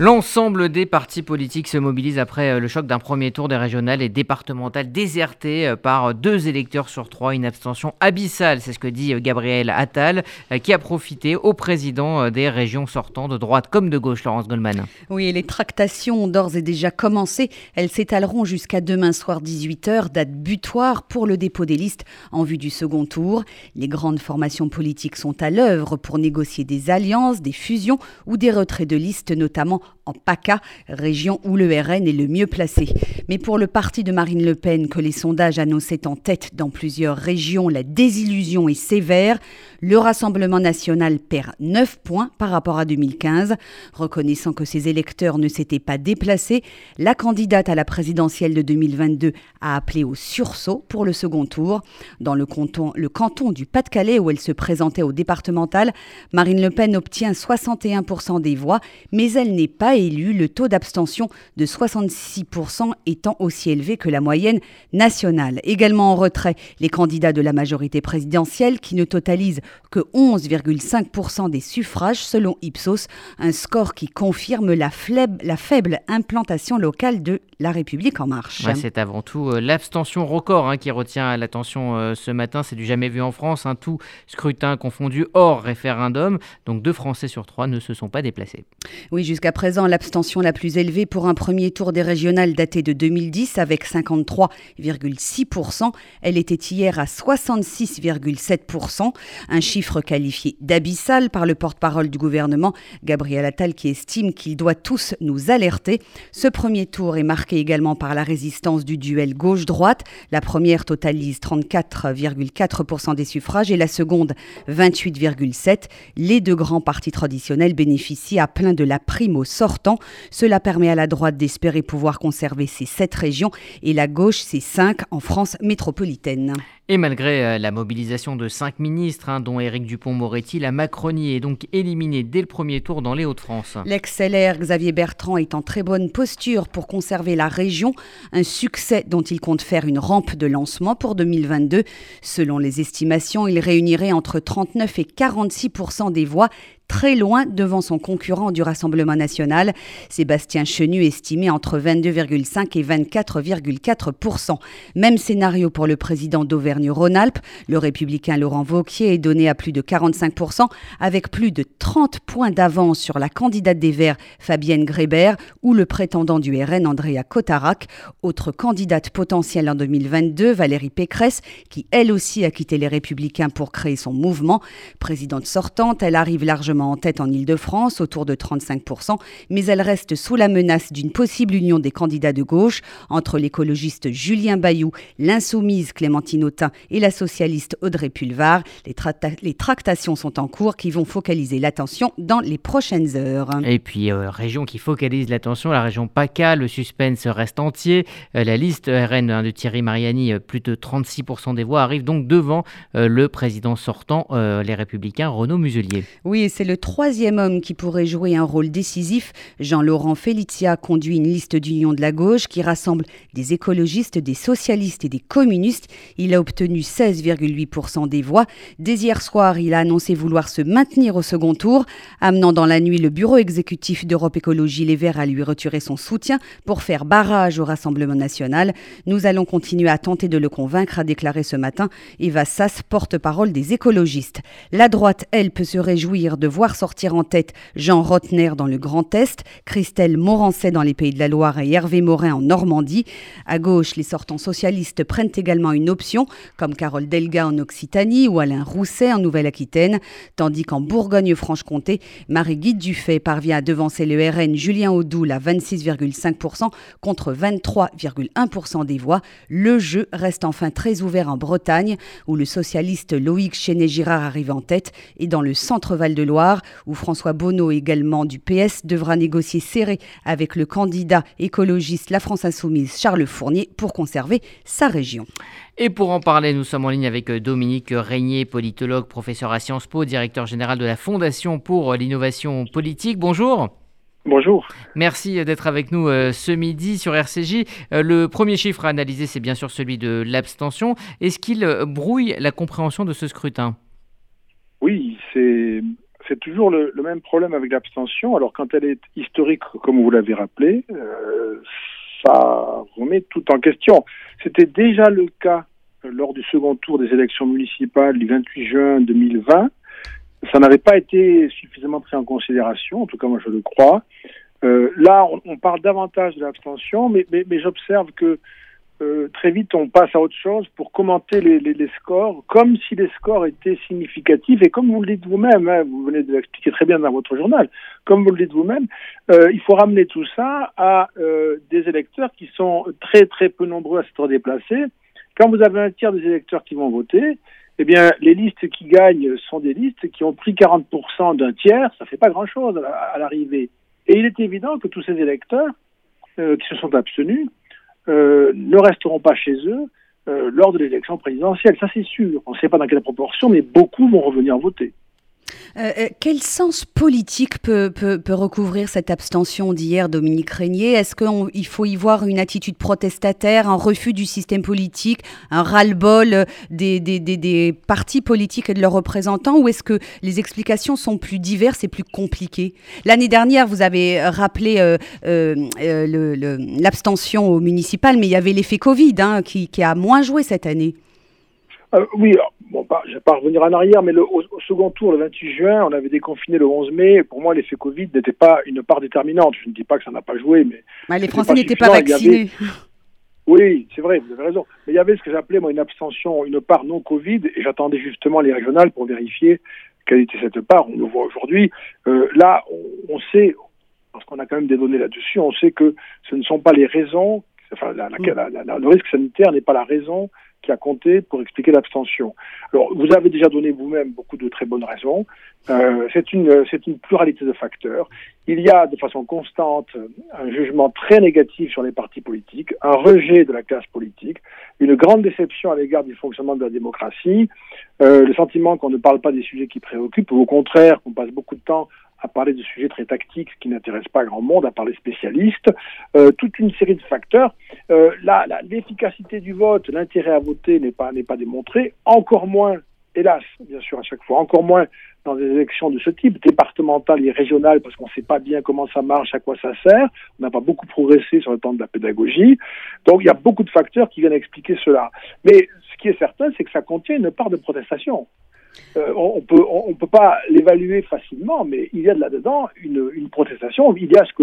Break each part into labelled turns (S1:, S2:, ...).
S1: L'ensemble des partis politiques se mobilisent après euh, le choc d'un premier tour des régionales et départementales déserté euh, par deux électeurs sur trois, une abstention abyssale, c'est ce que dit euh, Gabriel Attal, qui a profité au président des régions sortant de droite comme de gauche, Laurence Goldman.
S2: Oui, les tractations ont d'ores et déjà commencé. Elles s'étaleront jusqu'à demain soir 18h, date butoir pour le dépôt des listes en vue du second tour. Les grandes formations politiques sont à l'œuvre pour négocier des alliances, des fusions ou des retraits de listes, notamment en PACA, région où le RN est le mieux placé. Mais pour le parti de Marine Le Pen, que les sondages annonçaient en tête dans plusieurs régions, la désillusion est sévère. Le Rassemblement national perd 9 points par rapport à 2015. Reconnaissant que ses électeurs ne s'étaient pas déplacés, la candidate à la présidentielle de 2022 a appelé au sursaut pour le second tour. Dans le canton, le canton du Pas-de-Calais, où elle se présentait au départemental, Marine Le Pen obtient 61% des voix, mais elle n'est pas élue, le taux d'abstention de 66% étant aussi élevé que la moyenne nationale. Également en retrait, les candidats de la majorité présidentielle qui ne totalisent que 11,5% des suffrages selon Ipsos, un score qui confirme la, la faible implantation locale de la République en marche.
S1: c'est avant tout euh, l'abstention record hein, qui retient l'attention euh, ce matin. C'est du jamais vu en France. Un tout scrutin confondu hors référendum. Donc deux Français sur trois ne se sont pas déplacés.
S2: Oui, jusqu'à présent, l'abstention la plus élevée pour un premier tour des régionales daté de 2010 avec 53,6%. Elle était hier à 66,7%. Un chiffre qualifié d'abyssal par le porte-parole du gouvernement, Gabriel Attal, qui estime qu'il doit tous nous alerter. Ce premier tour est marqué également par la résistance du duel gauche-droite. La première totalise 34,4% des suffrages et la seconde 28,7%. Les deux grands partis traditionnels bénéficient à plein de la prime sortant. Cela permet à la droite d'espérer pouvoir conserver ses sept régions et la gauche ses cinq en France métropolitaine.
S1: Et malgré euh, la mobilisation de cinq ministres, hein, dont Éric Dupont-Moretti, la Macronie est donc éliminée dès le premier tour dans les Hauts-de-France.
S2: L'ex-LR Xavier Bertrand est en très bonne posture pour conserver la région, un succès dont il compte faire une rampe de lancement pour 2022. Selon les estimations, il réunirait entre 39 et 46 des voix très loin devant son concurrent du Rassemblement national, Sébastien Chenu estimé entre 22,5 et 24,4% Même scénario pour le président d'Auvergne-Rhône-Alpes, le républicain Laurent Vauquier est donné à plus de 45 avec plus de 30 points d'avance sur la candidate des Verts Fabienne Grébert ou le prétendant du RN Andrea Cotarac, autre candidate potentielle en 2022 Valérie Pécresse qui elle aussi a quitté les républicains pour créer son mouvement, présidente sortante, elle arrive largement en tête en Ile-de-France, autour de 35%, mais elle reste sous la menace d'une possible union des candidats de gauche entre l'écologiste Julien Bayou, l'insoumise Clémentine Autain et la socialiste Audrey Pulvar. Les, les, tractations sont en cours qui vont focaliser l'attention dans les prochaines heures.
S1: Et puis, euh, région qui focalise l'attention, la région PACA, le suspense reste entier. Euh, la liste RN de Thierry Mariani, euh, plus de 36% des voix, arrive donc devant le président sortant, les Républicains, Renaud Muselier.
S2: Oui, c'est le troisième homme qui pourrait jouer un rôle décisif. Jean-Laurent Felicia conduit une liste d'union de la gauche qui rassemble des écologistes, des socialistes et des communistes. Il a obtenu 16,8% des voix. Dès hier soir, il a annoncé vouloir se maintenir au second tour, amenant dans la nuit le bureau exécutif d'Europe Écologie Les Verts à lui retirer son soutien pour faire barrage au Rassemblement national. Nous allons continuer à tenter de le convaincre, a déclaré ce matin Eva Sass, porte-parole des écologistes. La droite, elle, peut se réjouir de voir sortir en tête Jean Rotner dans le Grand Est, Christelle Morancet dans les Pays de la Loire et Hervé Morin en Normandie. À gauche, les sortants socialistes prennent également une option, comme Carole Delga en Occitanie ou Alain Rousset en Nouvelle-Aquitaine, tandis qu'en Bourgogne-Franche-Comté, Marie-Guy Dufay parvient à devancer le RN Julien Audoul à 26,5% contre 23,1% des voix. Le jeu reste enfin très ouvert en Bretagne, où le socialiste Loïc Chenet-Girard arrive en tête, et dans le centre-val de Loire, où François Bonneau, également du PS, devra négocier serré avec le candidat écologiste La France Insoumise, Charles Fournier, pour conserver sa région.
S1: Et pour en parler, nous sommes en ligne avec euh, Dominique Régnier, politologue, professeur à Sciences Po, directeur général de la Fondation pour l'innovation politique. Bonjour.
S3: Bonjour.
S1: Merci euh, d'être avec nous euh, ce midi sur RCJ. le premier chiffre à analyser, c'est bien sûr celui de l'abstention. Est-ce qu'il brouille la compréhension de ce scrutin?
S3: Oui, c'est c'est toujours le, même problème avec l'abstention. Alors quand elle est historique, comme vous l'avez rappelé, euh, ça remet tout en question. C'était déjà le cas lors du second tour des élections municipales du 28 juin 2020. Ça n'avait pas été suffisamment pris en considération, en tout cas moi je le crois. Euh, là, on, parle davantage de l'abstention, mais, j'observe que euh, très vite on passe à autre chose pour commenter les, scores, comme si les scores étaient significatifs. Et comme vous le dites vous-même, hein, vous venez de l'expliquer très bien dans votre journal, comme vous le dites vous-même, euh, il faut ramener tout ça à euh, des électeurs qui sont très très peu nombreux à s'être déplacés. Quand vous avez un tiers des électeurs qui vont voter, eh bien, les listes qui gagnent sont des listes qui ont pris 40% d'un tiers, ça fait pas grand-chose à l'arrivée. Et il est évident que tous ces électeurs qui se sont abstenus euh, ne resteront pas chez eux euh, lors de l'élection présidentielle. Ça, c'est sûr. On ne sait pas dans quelle proportion, mais beaucoup vont revenir voter.
S2: Euh, euh, quel sens politique peut, recouvrir cette abstention d'hier, Dominique Régnier? Est-ce qu'il faut y voir une attitude protestataire, un refus du système politique, un ras-le-bol des, des, partis politiques et de leurs représentants? Ou est-ce que les explications sont plus diverses et plus compliquées? L'année dernière, vous avez rappelé euh, euh, l'abstention au municipal, mais il y avait l'effet Covid hein, qui a moins joué cette année.
S3: Euh, oui, bon, je ne vais pas revenir en arrière, mais le, au, second tour, le 28 juin, on avait déconfiné le 11 mai. Pour moi, l'effet Covid n'était pas une part déterminante. Je ne dis pas que ça n'a pas joué, mais.
S2: Bah, les Français n'étaient pas vaccinés.
S3: Oui, c'est vrai, vous avez raison. Mais il y avait ce que j'appelais, moi, une abstention, une part non Covid, et j'attendais justement les régionales pour vérifier quelle était cette part. On le voit aujourd'hui. Euh, là, on, on, sait, parce qu'on a quand même des données là-dessus, on sait que ce ne sont pas les raisons, enfin, la, la, la, le risque sanitaire n'est pas la raison qui a compté pour expliquer l'abstention. Alors, vous avez déjà donné vous-même beaucoup de très bonnes raisons. Euh, c'est une, c'est une pluralité de facteurs. Il y a de façon constante un jugement très négatif sur les partis politiques, un rejet de la classe politique, une grande déception à l'égard du fonctionnement de la démocratie, euh, le sentiment qu'on ne parle pas des sujets qui préoccupent, ou au contraire qu'on passe beaucoup de temps à parler de sujets très tactiques qui n'intéressent pas grand monde, à parler spécialistes, euh, toute une série de facteurs. Euh, l'efficacité du vote, l'intérêt à voter n'est pas, pas démontré, encore moins, hélas, bien sûr, à chaque fois, encore moins dans des élections de ce type, départementales et régionales, parce qu'on ne sait pas bien comment ça marche, à quoi ça sert. On n'a pas beaucoup progressé sur le temps de la pédagogie. Donc il y a beaucoup de facteurs qui viennent expliquer cela. Mais ce qui est certain, c'est que ça contient une part de protestation. Euh, on peut on, peut pas l'évaluer facilement, mais il y a de là-dedans une, une protestation. Il y a ce que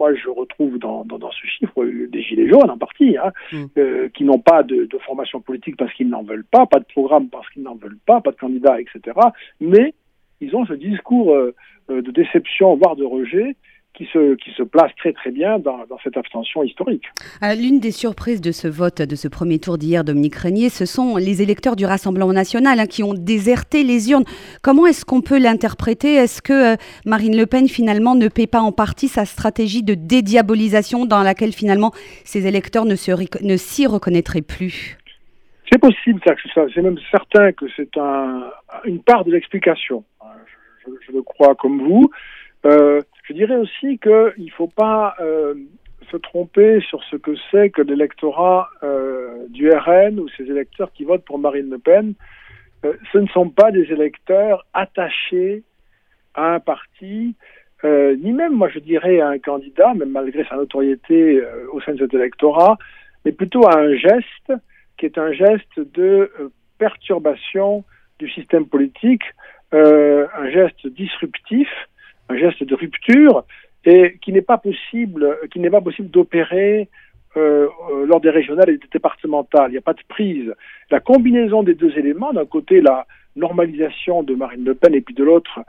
S3: moi je retrouve dans, dans, dans ce chiffre des gilets jaunes en partie, hein, mm. euh, qui n'ont pas de, de, formation politique parce qu'ils n'en veulent pas, pas de programme parce qu'ils n'en veulent pas, pas de candidat, etc. Mais ils ont ce discours euh, de déception, voire de rejet, qui se, qui se place très très bien dans, dans cette abstention historique.
S2: L'une des surprises de ce vote, de ce premier tour d'hier, Dominique Régnier, ce sont les électeurs du Rassemblement national hein, qui ont déserté les urnes. Comment est-ce qu'on peut l'interpréter? Est-ce que euh, Marine Le Pen finalement ne paie pas en partie sa stratégie de dédiabolisation dans laquelle finalement ces électeurs ne, s'y reconnaîtraient plus?
S3: C'est possible, ça, c'est même certain que c'est un, une part de l'explication. Je, je, je, le crois comme vous. Euh, je dirais aussi qu'il ne faut pas euh, se tromper sur ce que c'est que l'électorat euh, du RN ou ces électeurs qui votent pour Marine Le Pen. Euh, ce ne sont pas des électeurs attachés à un parti, ni même, moi je dirais, à un candidat, même malgré sa notoriété au sein de cet électorat, mais plutôt à un geste qui est un geste de perturbation du système politique, un geste disruptif un geste de rupture et qui n'est pas possible, qui n'est pas possible d'opérer euh, euh, lors des régionales et des départementales. Il n'y a pas de prise. La combinaison des deux éléments, d'un côté la normalisation de Marine Le Pen et puis de l'autre,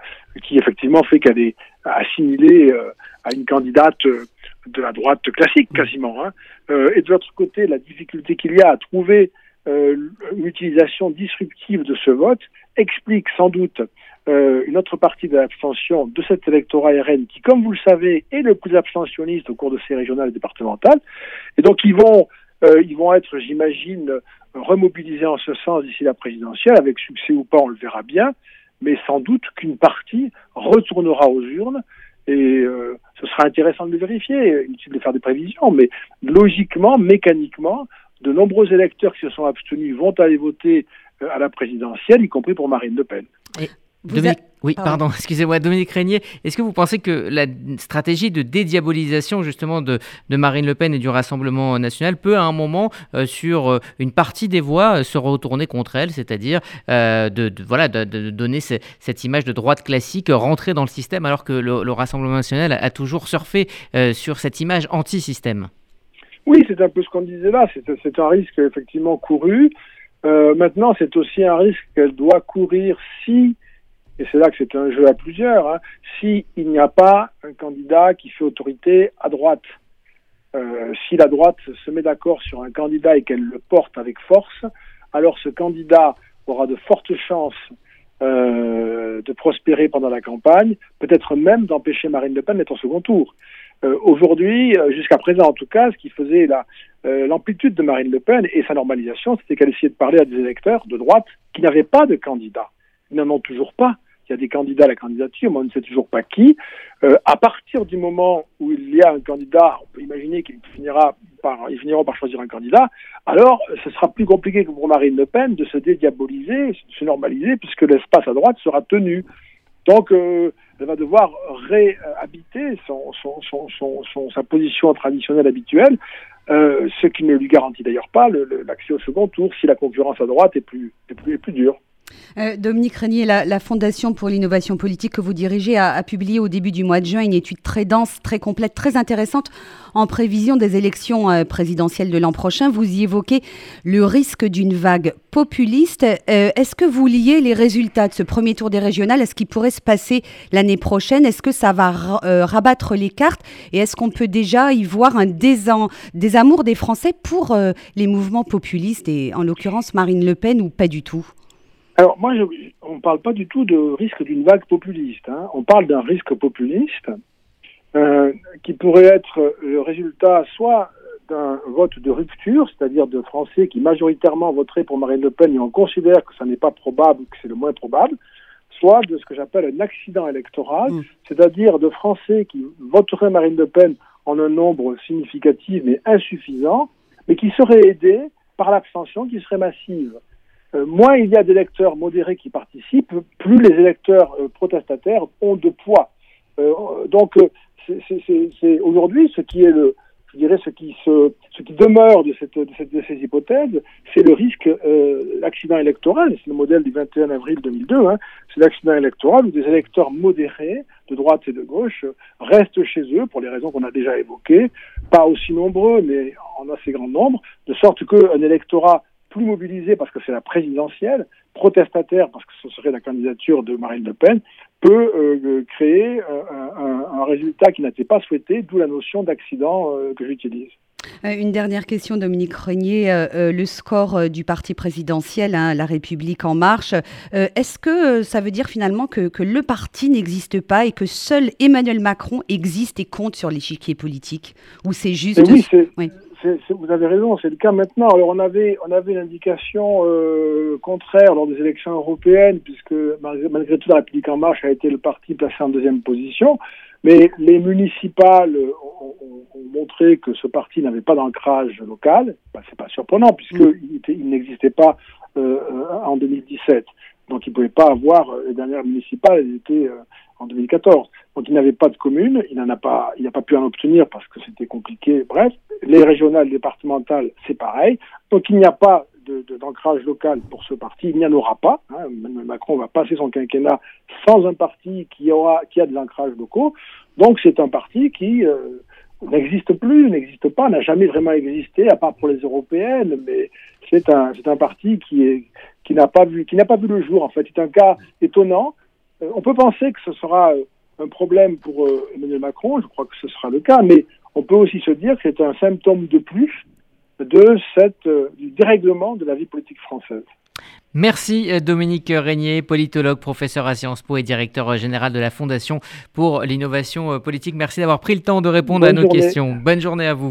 S3: qui effectivement fait qu'elle est assimilée euh, à une candidate de la droite classique quasiment, hein, euh, et de l'autre côté la difficulté qu'il y a à trouver euh, une utilisation disruptive de ce vote, explique sans doute euh, une autre partie de l'abstention de cet électorat RN qui, comme vous le savez, est le plus abstentionniste au cours de ces régionales et départementales. Et donc, ils vont, euh, ils vont être, j'imagine, remobilisés en ce sens d'ici la présidentielle, avec succès ou pas, on le verra bien, mais sans doute qu'une partie retournera aux urnes. Et euh, ce sera intéressant de le vérifier, inutile de faire des prévisions, mais logiquement, mécaniquement, de nombreux électeurs qui se sont abstenus vont aller voter à la présidentielle, y compris pour Marine Le Pen.
S1: Oui, pardon, excusez-moi, Dominique Régnier, est-ce que vous pensez que la stratégie de dédiabolisation justement de, Marine Le Pen et du Rassemblement national peut à un moment, euh, sur euh, une partie des voix, euh, se retourner contre elle, c'est-à-dire de, voilà, de, donner cette image de droite classique rentrer dans le système alors que le, Rassemblement national a, toujours surfé sur cette image anti-système?
S3: Oui, c'est un peu ce qu'on disait là, c'est un risque effectivement couru. maintenant, c'est aussi un risque qu'elle doit courir si et c'est là que c'est un jeu à plusieurs, hein, s'il n'y a pas un candidat qui fait autorité à droite. Euh, si la droite se met d'accord sur un candidat et qu'elle le porte avec force, alors ce candidat aura de fortes chances euh, de prospérer pendant la campagne, peut-être même d'empêcher Marine Le Pen d'être au second tour. Euh, Aujourd'hui, jusqu'à présent en tout cas, ce qui faisait l'amplitude de Marine Le Pen et sa normalisation, c'était qu'elle essayait de parler à des électeurs de droite qui n'avaient pas de candidat. Ils n'en ont toujours pas il y a des candidats à la candidature, mais on ne sait toujours pas qui. Euh, à partir du moment où il y a un candidat, on peut imaginer qu'il finira par, ils finiront par choisir un candidat, alors ce sera plus compliqué que pour Marine Le Pen de se dédiaboliser, de se normaliser, puisque l'espace à droite sera tenu. Donc, euh, elle va devoir réhabiter sa position traditionnelle habituelle, euh, ce qui ne lui garantit d'ailleurs pas l'accès au second tour si la concurrence à droite est plus dure.
S2: Euh, Dominique Régnier, la, Fondation pour l'innovation politique que vous dirigez a, publié au début du mois de juin une étude très dense, très complète, très intéressante en prévision des élections euh, présidentielles de l'an prochain. Vous y évoquez le risque d'une vague populiste. Euh, est-ce que vous liez les résultats de ce premier tour des régionales à ce qui pourrait se passer l'année prochaine? Est-ce que ça va rabattre les cartes? Et est-ce qu'on peut déjà y voir un désamour des Français pour les mouvements populistes et en l'occurrence Marine Le Pen ou pas du tout?
S3: Alors moi, on ne parle pas du tout de risque d'une vague populiste. Hein. On parle d'un risque populiste euh, qui pourrait être le résultat soit d'un vote de rupture, c'est-à-dire de Français qui majoritairement voteraient pour Marine Le Pen et on considère que ça n'est pas probable, que c'est le moins probable, soit de ce que j'appelle un accident électoral, mmh. c'est-à-dire de Français qui voteraient Marine Le Pen en un nombre significatif mais insuffisant, mais qui seraient aidés par l'abstention qui serait massive. Euh, moins il y a d'électeurs modérés qui participent, plus les électeurs euh, protestataires ont de poids. Euh, donc, c'est aujourd'hui ce qui est le, je dirais, ce qui, se, ce qui demeure de, cette, de, cette, de ces hypothèses, c'est le risque, euh, l'accident électoral. C'est le modèle du 21 avril 2002. Hein, c'est l'accident électoral où des électeurs modérés, de droite et de gauche, restent chez eux pour les raisons qu'on a déjà évoquées, pas aussi nombreux, mais en assez grand nombre, de sorte qu'un électorat plus mobilisé parce que c'est la présidentielle, protestataire parce que ce serait la candidature de Marine Le Pen, peut euh, créer euh, un, résultat qui n'était pas souhaité, d'où la notion d'accident euh, que j'utilise.
S2: Une dernière question, Dominique Renier. le score du parti présidentiel, hein, La République en marche, est-ce que ça veut dire finalement que, que le parti n'existe pas et que seul Emmanuel Macron existe et compte sur l'échiquier politique? Ou c'est juste...
S3: Oui, vous avez raison, c'est le cas maintenant. Alors on avait, on avait une indication euh, contraire lors des élections européennes, puisque malgré, tout la République en marche a été le parti placé en deuxième position, mais les municipales ont, montré que ce parti n'avait pas d'ancrage local. Ben, c'est pas surprenant puisqu'il il, n'existait pas euh, en 2017, donc il ne pouvait pas avoir euh, les dernières municipales, elles étaient en 2014. Donc il n'avait pas de commune, il n'en a pas, il n'a pas pu en obtenir parce que c'était compliqué. Bref, les régionales, départementales, c'est pareil. Donc il n'y a pas d'ancrage local pour ce parti, il n'y en aura pas. Hein. Macron va passer son quinquennat sans un parti qui aura, qui a des ancrages locaux. Donc c'est un parti qui euh, n'existe plus, n'existe pas, n'a jamais vraiment existé, à part pour les européennes. Mais c'est un, parti qui qui n'a pas vu, qui n'a pas vu le jour. En fait, c'est un cas étonnant. Euh, on peut penser que ce sera euh, un problème pour euh, Emmanuel Macron, je crois que ce sera le cas, mais on peut aussi se dire que c'est un symptôme de plus de cette, du dérèglement de la vie politique française.
S1: Merci Dominique Régnier, politologue, professeur à Sciences Po et directeur général de la Fondation pour l'innovation politique. Merci d'avoir pris le temps de répondre à nos questions. Bonne journée à vous.